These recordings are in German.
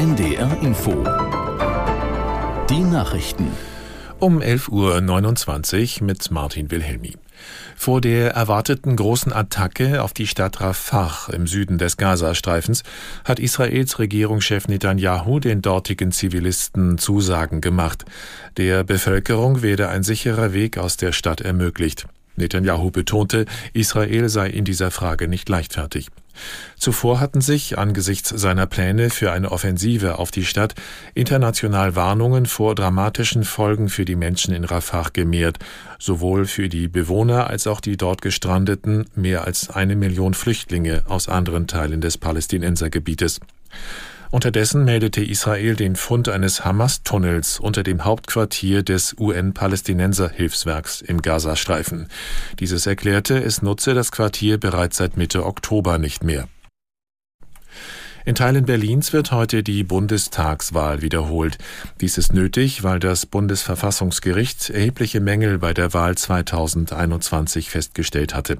NDR Info. Die Nachrichten. Um 11.29 Uhr mit Martin Wilhelmi. Vor der erwarteten großen Attacke auf die Stadt Rafah im Süden des Gazastreifens hat Israels Regierungschef Netanyahu den dortigen Zivilisten Zusagen gemacht. Der Bevölkerung werde ein sicherer Weg aus der Stadt ermöglicht. Netanyahu betonte, Israel sei in dieser Frage nicht leichtfertig. Zuvor hatten sich angesichts seiner Pläne für eine Offensive auf die Stadt international Warnungen vor dramatischen Folgen für die Menschen in Rafah gemehrt, sowohl für die Bewohner als auch die dort gestrandeten mehr als eine Million Flüchtlinge aus anderen Teilen des Palästinensergebietes. Unterdessen meldete Israel den Fund eines Hamas-Tunnels unter dem Hauptquartier des UN-Palästinenser-Hilfswerks im Gazastreifen. Dieses erklärte, es nutze das Quartier bereits seit Mitte Oktober nicht mehr. In Teilen Berlins wird heute die Bundestagswahl wiederholt. Dies ist nötig, weil das Bundesverfassungsgericht erhebliche Mängel bei der Wahl 2021 festgestellt hatte.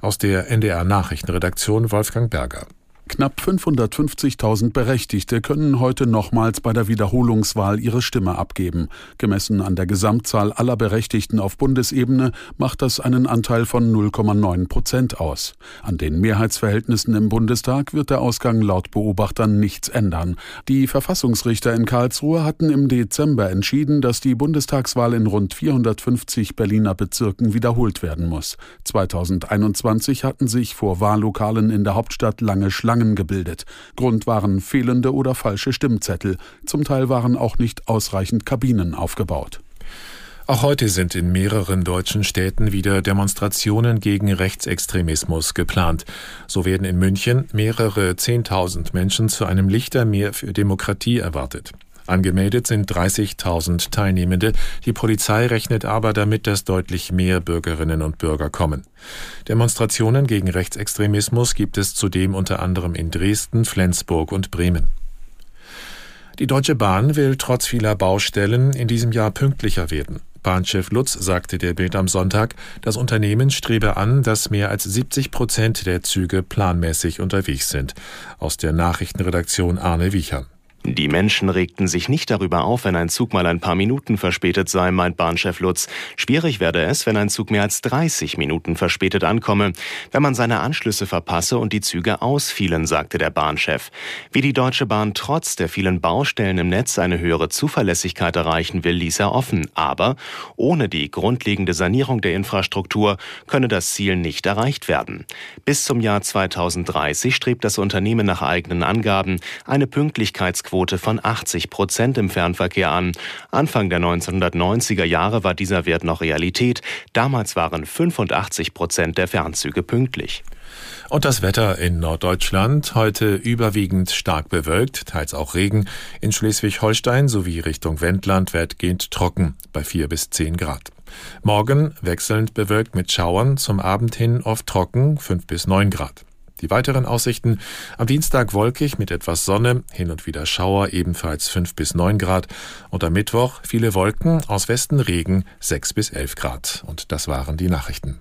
Aus der NDR Nachrichtenredaktion Wolfgang Berger. Knapp 550.000 Berechtigte können heute nochmals bei der Wiederholungswahl ihre Stimme abgeben. Gemessen an der Gesamtzahl aller Berechtigten auf Bundesebene macht das einen Anteil von 0,9 Prozent aus. An den Mehrheitsverhältnissen im Bundestag wird der Ausgang laut Beobachtern nichts ändern. Die Verfassungsrichter in Karlsruhe hatten im Dezember entschieden, dass die Bundestagswahl in rund 450 Berliner Bezirken wiederholt werden muss. 2021 hatten sich vor Wahllokalen in der Hauptstadt lange Schlangen Schlangen gebildet. Grund waren fehlende oder falsche Stimmzettel. Zum Teil waren auch nicht ausreichend Kabinen aufgebaut. Auch heute sind in mehreren deutschen Städten wieder Demonstrationen gegen Rechtsextremismus geplant. So werden in München mehrere Zehntausend Menschen zu einem Lichtermeer für Demokratie erwartet. Angemeldet sind 30.000 Teilnehmende. Die Polizei rechnet aber damit, dass deutlich mehr Bürgerinnen und Bürger kommen. Demonstrationen gegen Rechtsextremismus gibt es zudem unter anderem in Dresden, Flensburg und Bremen. Die Deutsche Bahn will trotz vieler Baustellen in diesem Jahr pünktlicher werden. Bahnchef Lutz sagte der Bild am Sonntag, das Unternehmen strebe an, dass mehr als 70 Prozent der Züge planmäßig unterwegs sind. Aus der Nachrichtenredaktion Arne Wiechern. Die Menschen regten sich nicht darüber auf, wenn ein Zug mal ein paar Minuten verspätet sei, meint Bahnchef Lutz. Schwierig werde es, wenn ein Zug mehr als 30 Minuten verspätet ankomme, wenn man seine Anschlüsse verpasse und die Züge ausfielen, sagte der Bahnchef. Wie die Deutsche Bahn trotz der vielen Baustellen im Netz eine höhere Zuverlässigkeit erreichen will, ließ er offen. Aber ohne die grundlegende Sanierung der Infrastruktur könne das Ziel nicht erreicht werden. Bis zum Jahr 2030 strebt das Unternehmen nach eigenen Angaben eine Pünktlichkeitsquote Quote von 80 Prozent im Fernverkehr an. Anfang der 1990er Jahre war dieser Wert noch Realität. Damals waren 85 Prozent der Fernzüge pünktlich. Und das Wetter in Norddeutschland heute überwiegend stark bewölkt, teils auch Regen. In Schleswig-Holstein sowie Richtung Wendland weitgehend trocken bei 4 bis 10 Grad. Morgen wechselnd bewölkt mit Schauern, zum Abend hin oft trocken 5 bis 9 Grad. Die weiteren Aussichten am Dienstag wolkig mit etwas Sonne, hin und wieder Schauer, ebenfalls 5 bis 9 Grad. Und am Mittwoch viele Wolken, aus Westen Regen 6 bis 11 Grad. Und das waren die Nachrichten.